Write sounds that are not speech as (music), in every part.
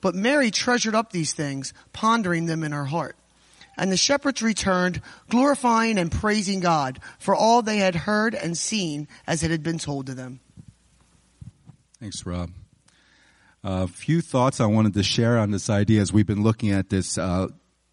But Mary treasured up these things, pondering them in her heart. And the shepherds returned, glorifying and praising God for all they had heard and seen as it had been told to them. Thanks, Rob. A few thoughts I wanted to share on this idea as we've been looking at this uh,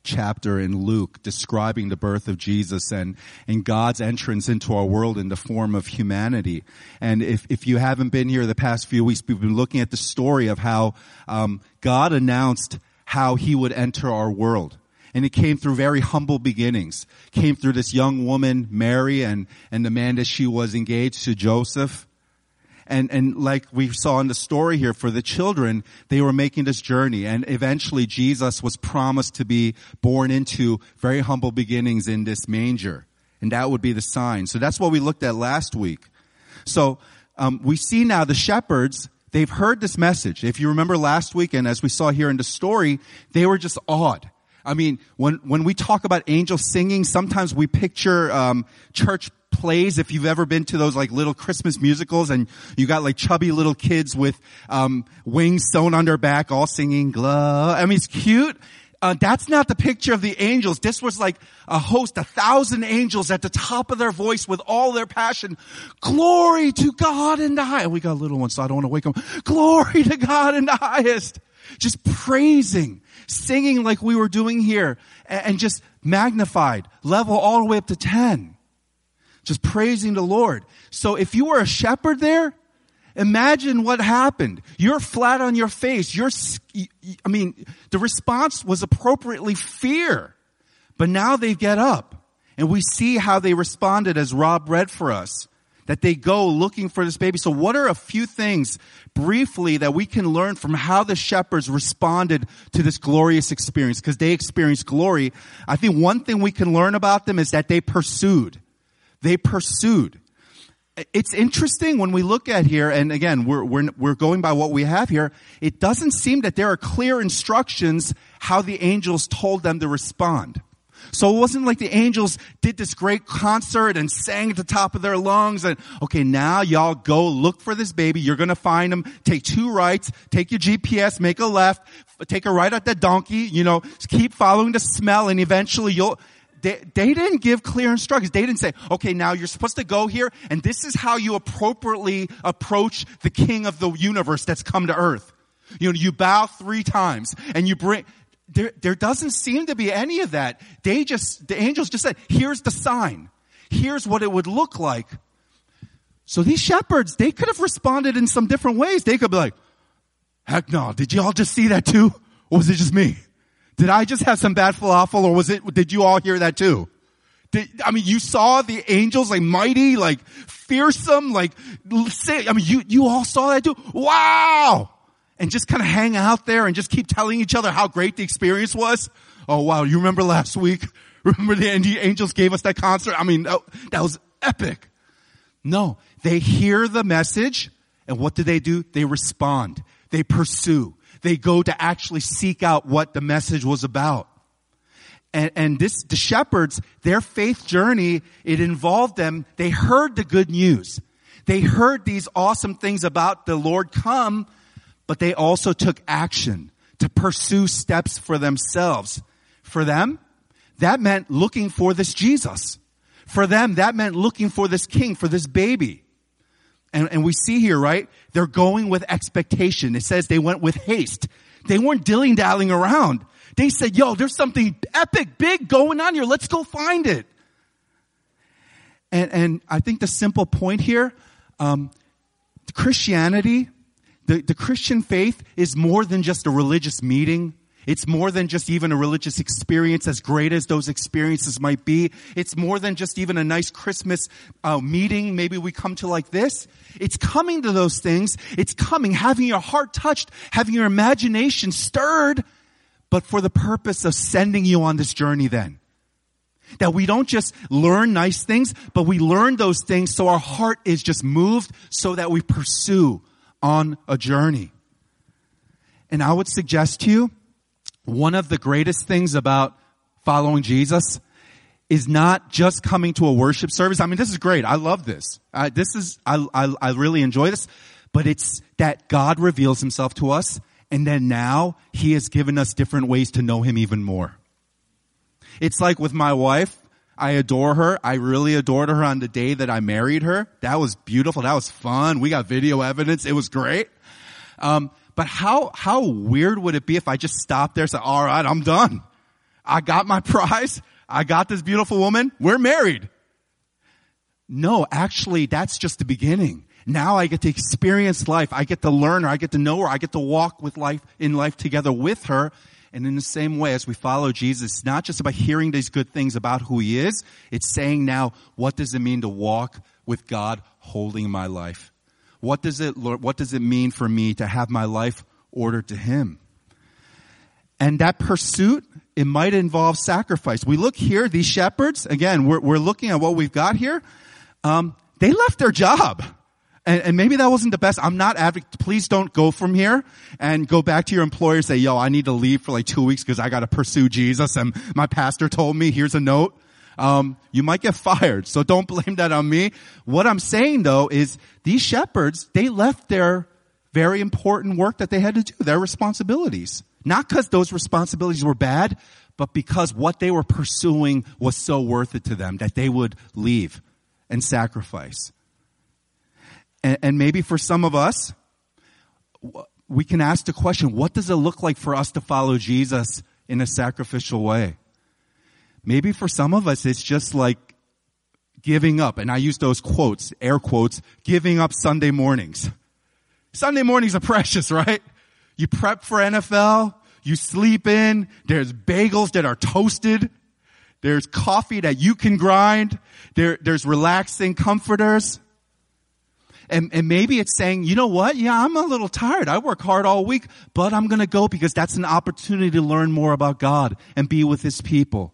chapter in Luke describing the birth of Jesus and, and God's entrance into our world in the form of humanity. And if, if you haven't been here the past few weeks, we've been looking at the story of how um, God announced how he would enter our world. And it came through very humble beginnings. Came through this young woman, Mary, and, and the man that she was engaged to, Joseph. And, and like we saw in the story here for the children, they were making this journey and eventually Jesus was promised to be born into very humble beginnings in this manger. And that would be the sign. So that's what we looked at last week. So, um, we see now the shepherds, they've heard this message. If you remember last week and as we saw here in the story, they were just awed. I mean, when when we talk about angels singing, sometimes we picture um, church plays if you've ever been to those like little Christmas musicals and you got like chubby little kids with um, wings sewn on their back all singing glow. I mean, it's cute. Uh, that's not the picture of the angels. This was like a host, a thousand angels at the top of their voice with all their passion. Glory to God in the highest. We got a little one, so I don't want to wake them. Glory to God in the highest. Just praising, singing like we were doing here, and, and just magnified, level all the way up to 10 just praising the Lord. So if you were a shepherd there, imagine what happened. You're flat on your face. You're, I mean, the response was appropriately fear. But now they get up and we see how they responded as Rob read for us. That they go looking for this baby. So what are a few things briefly that we can learn from how the shepherds responded to this glorious experience? Because they experienced glory. I think one thing we can learn about them is that they pursued. They pursued. It's interesting when we look at here, and again, we're, we're, we're going by what we have here. It doesn't seem that there are clear instructions how the angels told them to respond. So it wasn't like the angels did this great concert and sang at the top of their lungs and, okay, now y'all go look for this baby. You're going to find him. Take two rights. Take your GPS. Make a left. Take a right at that donkey. You know, keep following the smell and eventually you'll, they, they didn't give clear instructions. They didn't say, okay, now you're supposed to go here and this is how you appropriately approach the king of the universe that's come to earth. You know, you bow three times and you bring, there, there doesn't seem to be any of that. They just, the angels just said, here's the sign. Here's what it would look like. So these shepherds, they could have responded in some different ways. They could be like, heck no, did y'all just see that too? Or was it just me? Did I just have some bad falafel or was it, did you all hear that too? Did, I mean, you saw the angels like mighty, like fearsome, like, I mean, you, you all saw that too? Wow! And just kind of hang out there and just keep telling each other how great the experience was. Oh wow, you remember last week? (laughs) Remember the angels gave us that concert? I mean, that, that was epic. No, they hear the message and what do they do? They respond. They pursue they go to actually seek out what the message was about. And, and this, the shepherds, their faith journey, it involved them, they heard the good news. They heard these awesome things about the Lord come, but they also took action to pursue steps for themselves. For them, that meant looking for this Jesus. For them, that meant looking for this king, for this baby. And, and we see here, right? They're going with expectation. It says they went with haste. They weren't dilly dallying around. They said, yo, there's something epic, big going on here. Let's go find it. And, and I think the simple point here, um, Christianity, the, the Christian faith is more than just a religious meeting. It's more than just even a religious experience, as great as those experiences might be. It's more than just even a nice Christmas uh, meeting. Maybe we come to like this. It's coming to those things. It's coming, having your heart touched, having your imagination stirred but for the purpose of sending you on this journey then. That we don't just learn nice things, but we learn those things so our heart is just moved so that we pursue on a journey. And I would suggest to you, one of the greatest things about following Jesus is not just coming to a worship service. I mean, this is great. I love this. This is, I, I, I really enjoy this, but it's that God reveals himself to us and then now he has given us different ways to know him even more. It's like with my wife. I adore her. I really adored her on the day that I married her. That was beautiful. That was fun. We got video evidence. It was great. Um, but how, how weird would it be if I just stopped there and said, all right, I'm done. I got my (laughs) prize. I got this beautiful woman. We're married. No, actually, that's just the beginning. Now I get to experience life. I get to learn her. I get to know her. I get to walk with life in life together with her. And in the same way, as we follow Jesus, it's not just about hearing these good things about who he is. It's saying now, what does it mean to walk with God holding my life? What does it, what does it mean for me to have my life ordered to him? And that pursuit, it might involve sacrifice. We look here, these shepherds, again, we're, we're looking at what we've got here. Um, they left their job and, and, maybe that wasn't the best. I'm not advocating. Please don't go from here and go back to your employer and say, yo, I need to leave for like two weeks because I got to pursue Jesus and my pastor told me, here's a note. Um, you might get (laughs) fired. So don't blame that on me. What I'm saying though is these shepherds, they left their very important work that they had to do, their responsibilities. Not because those responsibilities were bad, but because what they were pursuing was so worth it to them that they would leave and sacrifice. And, and maybe for some of us, we can ask the question, what does it look like for us to follow Jesus in a sacrificial way? Maybe for some of us, it's just like giving up. And I use those quotes, air quotes, giving up Sunday mornings. Sunday mornings are precious, right? You prep for NFL, you sleep in, there's bagels that are toasted, there's coffee that you can grind, there, there's relaxing comforters. And, and maybe it's saying, you know what? Yeah, I'm a little tired. I work hard all week, but I'm going to go because that's an opportunity to learn more about God and be with his people.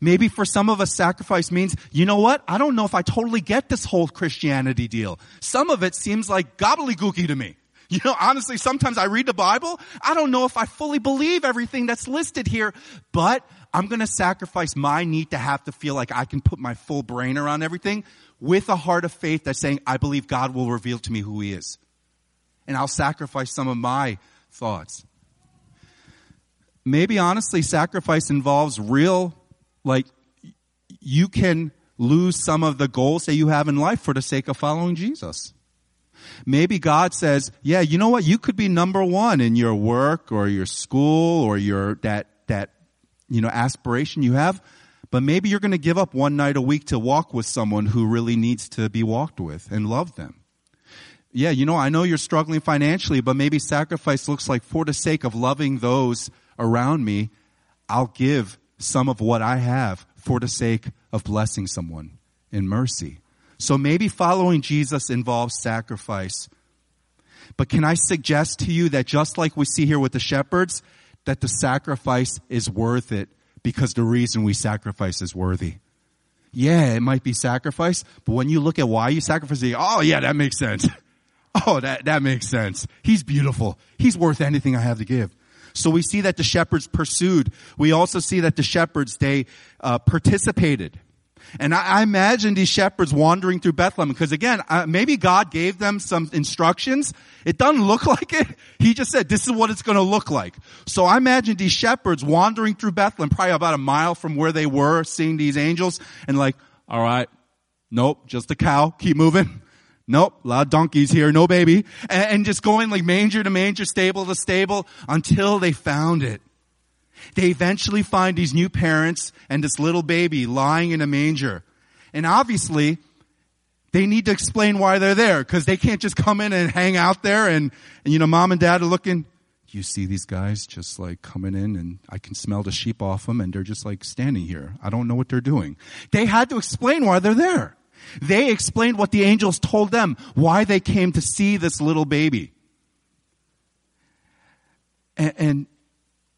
Maybe for some of us, sacrifice means, you know what? I don't know if I totally get this whole Christianity deal. Some of it seems like gobbledygooky to me. You know, honestly, sometimes I read the Bible. I don't know if I fully believe everything that's listed here, but I'm going to sacrifice my need to have to feel like I can put my full brain around everything with a heart of faith that's saying, I believe God will reveal to me who He is. And I'll sacrifice some of my thoughts. Maybe honestly, sacrifice involves real, like, you can lose some of the goals that you have in life for the sake of following Jesus. Maybe God says, yeah, you know what? You could be number one in your work or your school or your, that, that, you know, aspiration you have. But maybe you're going to give up one night a week to walk with someone who really needs to be walked with and love them. Yeah, you know, I know you're struggling financially, but maybe sacrifice looks like for the sake of loving those around me, I'll give some of what I have for the sake of blessing someone in mercy. So maybe following Jesus involves sacrifice. But can I suggest to you that just like we see here with the shepherds, that the sacrifice is worth it because the reason we sacrifice is worthy. Yeah, it might be sacrifice, but when you look at why you sacrifice, you oh yeah, that makes sense. (laughs) Oh, that, that makes sense. He's beautiful. He's worth anything I have to give. So we see that the shepherds pursued. We also see that the shepherds, they uh, participated. And I, I, imagine these shepherds wandering through Bethlehem because again, uh, maybe God gave them some instructions. It doesn't (laughs) look like it. He just said, this is what it's going to look like. So I imagine these shepherds wandering through Bethlehem, probably about a mile from where they were, seeing these angels and like, all right, nope, just a cow, keep moving. Nope, a lot of donkeys here, no baby. And, and just going like manger to manger, stable to stable until they found it. They eventually find these new parents and this little baby lying in a manger. And obviously, they need to explain why they're there because they can't just come in and hang out there and, and, you know, mom and dad are looking, you see these guys just like coming in and I can smell the sheep off them and they're just like standing here. I don't know what they're doing. They had to explain why they're there. They explained what the angels told them, why they came to see this little baby. And, and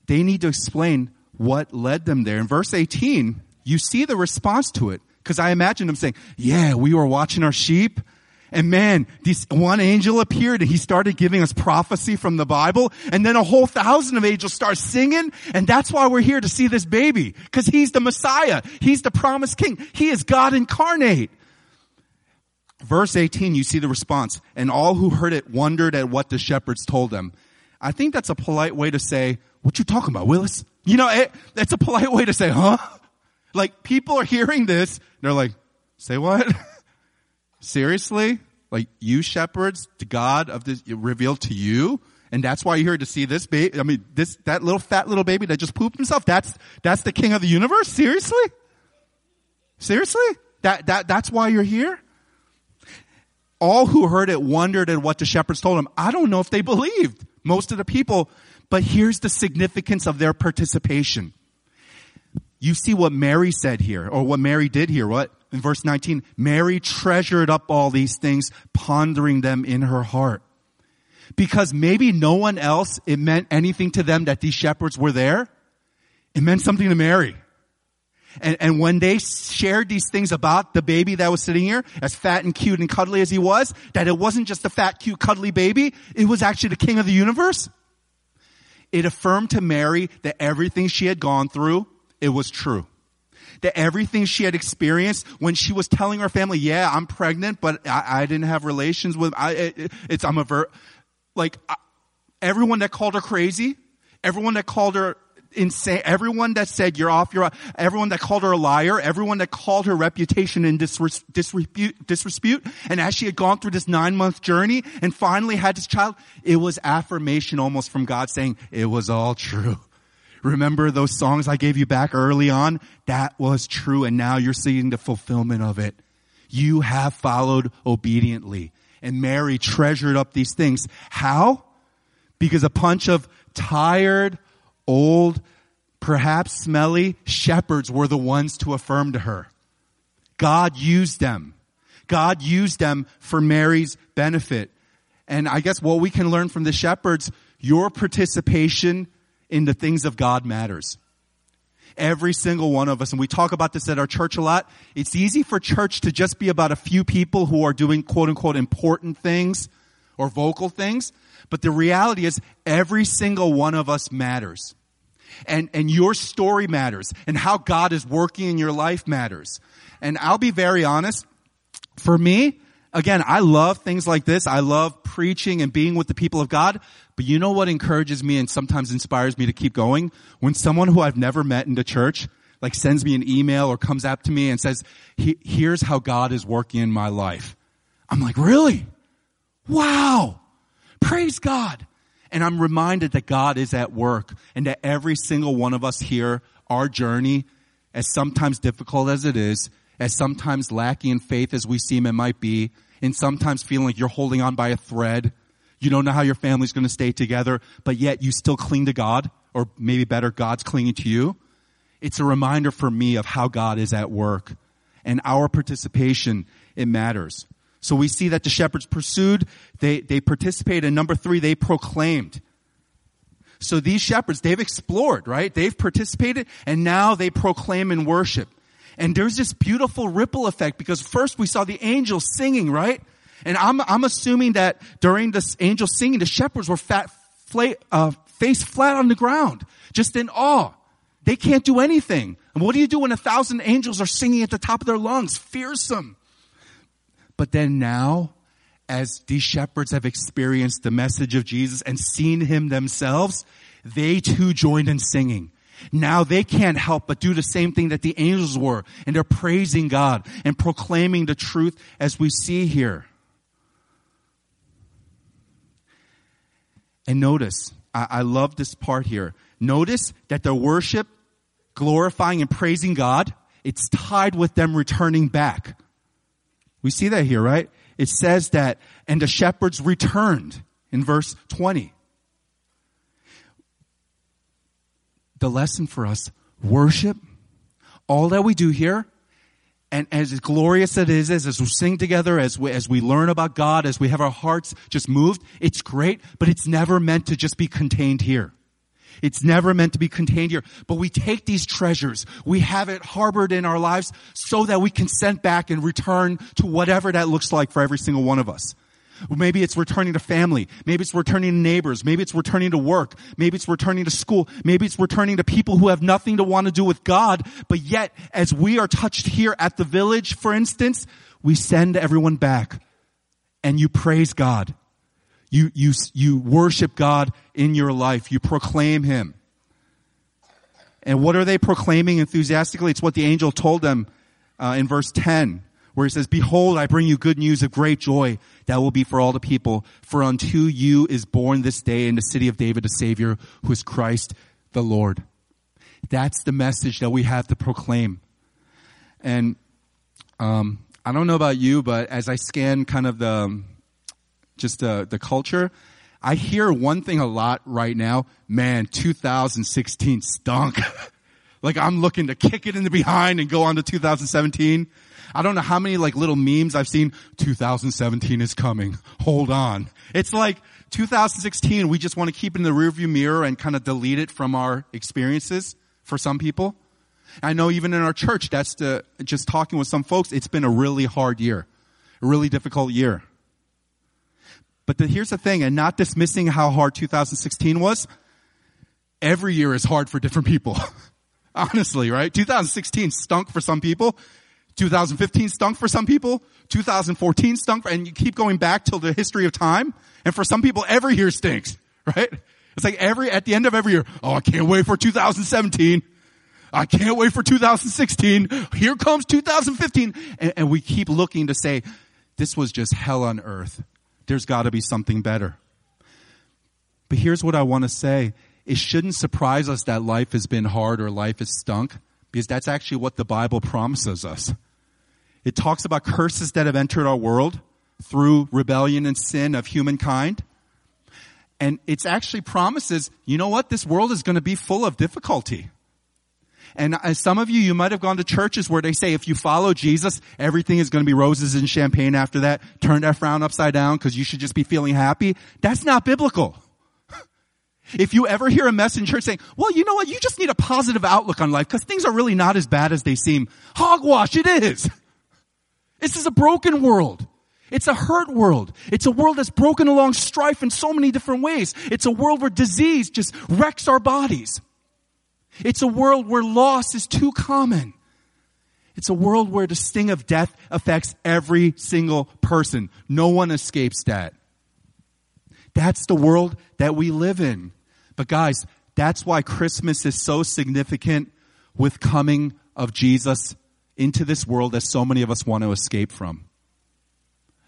they need to explain what led them there. In verse 18, you see the response to it. Cause I imagine them saying, yeah, we were watching our sheep. And man, this one angel appeared and he started giving us prophecy from the Bible. And then a whole thousand of angels start singing. And that's why we're here to see this baby. Cause he's the Messiah. He's the promised king. He is God incarnate. Verse 18, you see the response. And all who heard it wondered at what the shepherds told them. I think that's a polite way to say, what you talking about, Willis? You know, it, that's a polite way to say, huh? Like people are hearing this. They're like, say what? (laughs) Seriously? Like you shepherds, the God of this revealed to you? And that's why you're here to see this baby. I mean, this, that little fat little baby that just pooped himself. That's, that's the king of the universe? Seriously? Seriously? That, that, that's why you're here? All who heard it wondered at what the shepherds told them. I don't know if they believed. Most of the people, but here's the significance of their participation. You see what Mary said here, or what Mary did here. What? In verse 19, Mary treasured up all these things, pondering them in her heart. Because maybe no one else, it meant anything to them that these shepherds were there. It meant something to Mary. And, and when they shared these things about the baby that was sitting here, as fat and cute and cuddly as he was, that it wasn't just a fat, cute, cuddly baby, it was actually the king of the universe. It affirmed to Mary that everything she had gone through, it was true. That everything she had experienced when she was telling her family, yeah, I'm pregnant, but I, I didn't have relations with, I, it, it's, I'm a ver, like, everyone that called her crazy, everyone that called her insane, everyone that said you're off, you're everyone that called her a liar, everyone that called her reputation in disres, disrepute, disrepute, and as she had gone through this nine month journey and finally had this child, it was affirmation almost from God saying, it was all true. Remember those songs I gave you back early on? That was true and now you're seeing the fulfillment of it. You have followed obediently. And Mary treasured up these things. How? Because a bunch of tired, old, perhaps smelly shepherds were the ones to affirm to her. God used them. God used them for Mary's benefit. And I guess what we can learn from the shepherds, your participation in the things of God matters. Every single one of us, and we talk about this at our church a lot, it's easy for church to just be about a few people who are doing quote unquote important things or vocal things. But the reality is every single one of us matters. And, and your story matters. And how God is working in your life matters. And I'll be very honest. For me, again, I love things like this. I love preaching and being with the people of God. But you know what encourages me and sometimes inspires me to keep going? When someone who I've never met in the church like sends me an email or comes up to me and says, here's how God is working in my life. I'm like, really? Wow. Praise God. And I'm reminded that God is at work and that every single one of us here, our journey, as sometimes difficult as it is, as sometimes lacking in faith as we seem it might be, and sometimes feeling like you're holding on by a thread. You don't know how your family's going to stay together, but yet you still cling to God, or maybe better, God's clinging to you. It's a reminder for me of how God is at work. And our participation, it matters. So we see that the shepherds pursued, they, they participated, and number three, they proclaimed. So these shepherds, they've explored, right? They've participated, and now they proclaim and worship. And there's this beautiful ripple effect because first we saw the angels singing, right? And I'm, I'm assuming that during this angel singing, the shepherds were fat, uh, face flat on the ground, just in awe. They can't do anything. And what do you do when a thousand angels are singing at the top of their lungs? Fearsome. But then now, as these shepherds have experienced the message of Jesus and seen him themselves, they too joined in singing. Now they can't help but do the same thing that the angels were, and they're praising God and proclaiming the truth as we see here. And notice, I, I love this part here. Notice that their worship, glorifying and praising God, it's tied with them returning back. We see that here, right? It says that, and the shepherds returned in verse 20. The lesson for us, worship, all that we do here, and as glorious as it is, as we sing together, as we, as we learn about God, as we have our hearts just moved, it's great, but it's never meant to just be contained here. It's never meant to be contained here. But we take these treasures, we have it harbored in our lives so that we can send back and return to whatever that looks like for every single one of us. Maybe it's returning to family. Maybe it's returning to neighbors. Maybe it's returning to work. Maybe it's returning to school. Maybe it's returning to people who have nothing to want to do with God. But yet, as we are touched here at the village, for instance, we send everyone back and you praise God. You, you, you worship God in your life. You proclaim Him. And what are they proclaiming enthusiastically? It's what the angel told them uh, in verse 10 where he says, Behold, I bring you good news of great joy that will be for all the people. For unto you is born this day in the city of David a Savior who is Christ the Lord. That's the message that we have to proclaim. And um, I don't know about you, but as I scan kind of the just the, the culture, I hear one thing a lot right now. Man, 2016 stunk. (laughs) like I'm looking to kick it in the behind and go on to 2017. I don't know how many like little memes I've seen. 2017 is coming. Hold on. It's like 2016. We just want to keep it in the rearview mirror and kind of delete it from our experiences for some people. I know even in our church, that's the, just talking with some folks, it's been a really hard year, a really difficult year. But the, here's the thing, and not dismissing how hard 2016 was, every year is hard for different people. (laughs) Honestly, right? 2016 stunk for some people. 2015 stunk for some people. 2014 stunk, for, and you keep going back till the history of time. And for some people, every year stinks, (laughs) right? It's like every, at the end of every year, oh, I can't wait for 2017. I can't wait for 2016. Here comes 2015. And, and we keep looking to say, this was just hell on earth. There's got to be something better. But here's what I want to say. It shouldn't surprise us that life has been hard or life has stunk because that's actually what the Bible promises us. It talks about curses that have entered our world through rebellion and sin of humankind. And it's actually promises, you know what? This world is going to be full of difficulty. And some of you, you might have gone to churches where they say if you follow Jesus, everything is going to be roses and champagne after that. Turn that frown upside down because you should just be feeling happy. That's not biblical. (laughs) If you ever hear a message in church saying, well, you know what? You just need a positive outlook on life because things are really not as bad as they seem. Hogwash, it is. This is a broken world. It's a hurt world. It's a world that's broken along strife in so many different ways. It's a world where disease just wrecks our bodies. It's a world where loss is too common. It's a world where the sting of death affects every single person. No one escapes that. That's the world that we live in. But guys, that's why Christmas is so significant with coming of Jesus into this world that so many of us want to escape from.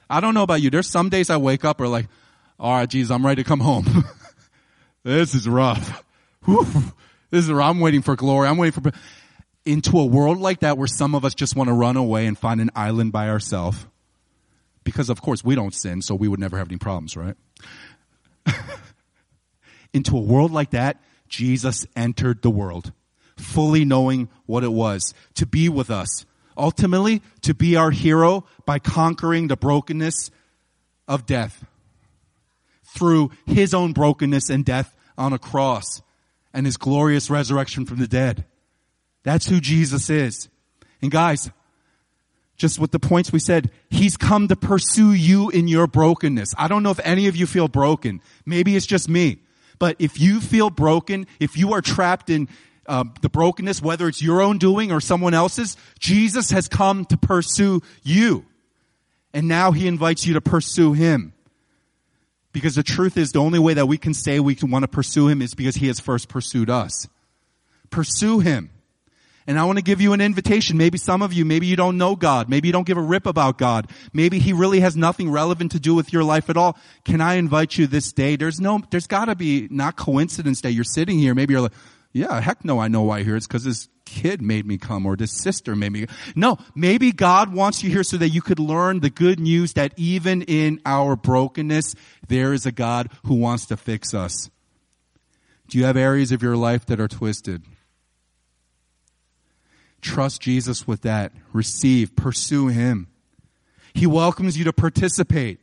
I don't know about you. There's some days I wake up or like, all right, Jesus, I'm ready to come home. (laughs) this is rough. This is where I'm waiting for glory. I'm waiting for into a world like that where some of us just want to run away and find an island by ourselves. Because of course we don't sin, so we would never have any problems, right? (laughs) into a world like that, Jesus entered the world, fully knowing what it was to be with us. Ultimately, to be our hero by conquering the brokenness of death through his own brokenness and death on a cross and his glorious resurrection from the dead. That's who Jesus is. And guys, just with the points we said, he's come to pursue you in your brokenness. I don't know if any of you feel broken. Maybe it's just me. But if you feel broken, if you are trapped in uh, the brokenness, whether it's your own doing or someone else's, Jesus has come to pursue you. And now he invites you to pursue him. Because the truth is the only way that we can say we want to pursue him is because he has first pursued us. Pursue him. And I want to give you an invitation. Maybe some of you, maybe you don't know God. Maybe you don't give a rip about God. Maybe He really has nothing relevant to do with your life at all. Can I invite you this day? There's no, there's gotta be not coincidence that you're sitting here. Maybe you're like, yeah, heck no, I know why here. It's because this kid made me come or this sister made me. No, maybe God wants you here so that you could learn the good news that even in our brokenness, there is a God who wants to fix us. Do you have areas of your life that are twisted? Trust Jesus with that. Receive, pursue Him. He welcomes you to participate.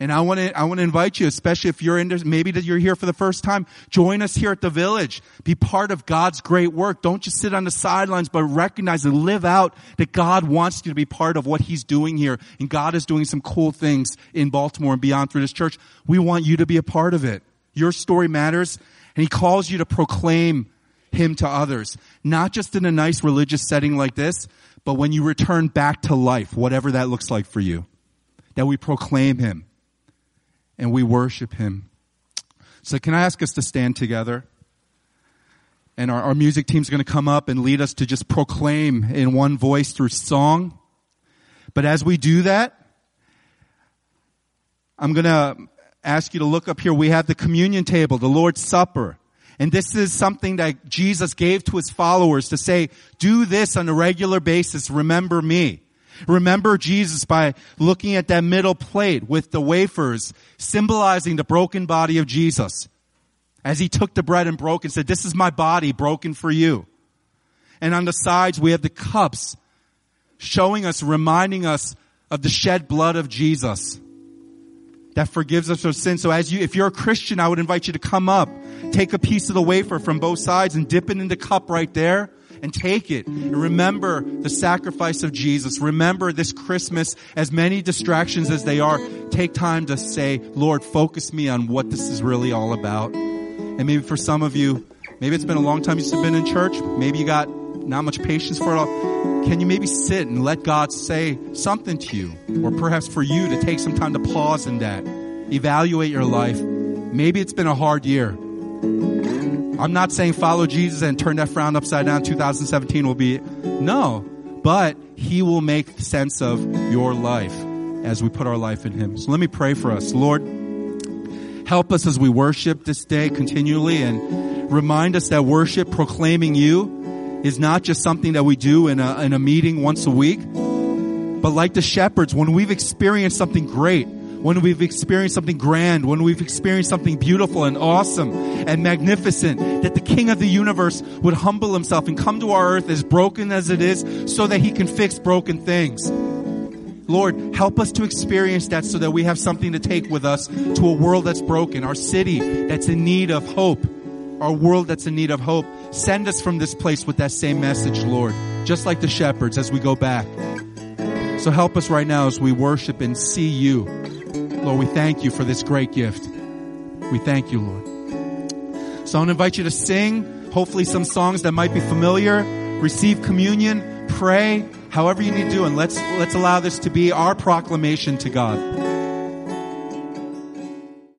And I want to, I want to invite you, especially if you're in, maybe that you're here for the first time, join us here at the village. Be part of God's great work. Don't just sit on the sidelines, but recognize and live out that God wants you to be part of what He's doing here. And God is doing some cool things in Baltimore and beyond through this church. We want you to be a part of it. Your story matters. And He calls you to proclaim Him to others. Not just in a nice religious setting like this, but when you return back to life, whatever that looks like for you. That we proclaim Him and we worship Him. So can I ask us to stand together? And our, our music team's going to come up and lead us to just proclaim in one voice through song. But as we do that, I'm going to ask you to look up here. We have the communion table, the Lord's Supper. And this is something that Jesus gave to his followers to say, do this on a regular basis. Remember me. Remember Jesus by looking at that middle plate with the wafers symbolizing the broken body of Jesus. As he took the bread and broke and said, this is my body broken for you. And on the sides we have the cups showing us, reminding us of the shed blood of Jesus that forgives us of sin. So as you, if you're a Christian, I would invite you to come up, take a piece of the wafer from both sides and dip it in the cup right there and take it. And remember the sacrifice of Jesus. Remember this Christmas, as many distractions as they are, take time to say, Lord, focus me on what this is really all about. And maybe for some of you, maybe it's been a long time you've been in church. Maybe you got not much patience for it all. Can you maybe sit and let God say something to you? Or perhaps for you to take some time to pause in that. Evaluate your life. Maybe it's been a hard year. I'm not saying follow Jesus and turn that frown upside down. 2017 will be, no, but He will make sense of your life as we put our life in Him. So let me pray for us. Lord, help us as we worship this day continually and remind us that worship proclaiming you is not just something that we do in a, in a meeting once a week, but like the shepherds, when we've experienced something great, when we've experienced something grand, when we've experienced something beautiful and awesome and magnificent, that the King of the universe would humble himself and come to our earth as broken as it is so that he can fix broken things. Lord, help us to experience that so that we have something to take with us to a world that's broken, our city that's in need of hope, our world that's in need of hope. Send us from this place with that same message, Lord, just like the shepherds as we go back. So help us right now as we worship and see you. Lord, we thank you for this great gift. We thank you, Lord. So I want to invite you to sing, hopefully some songs that might be familiar, receive communion, pray, however you need to do, and let's, let's allow this to be our proclamation to God.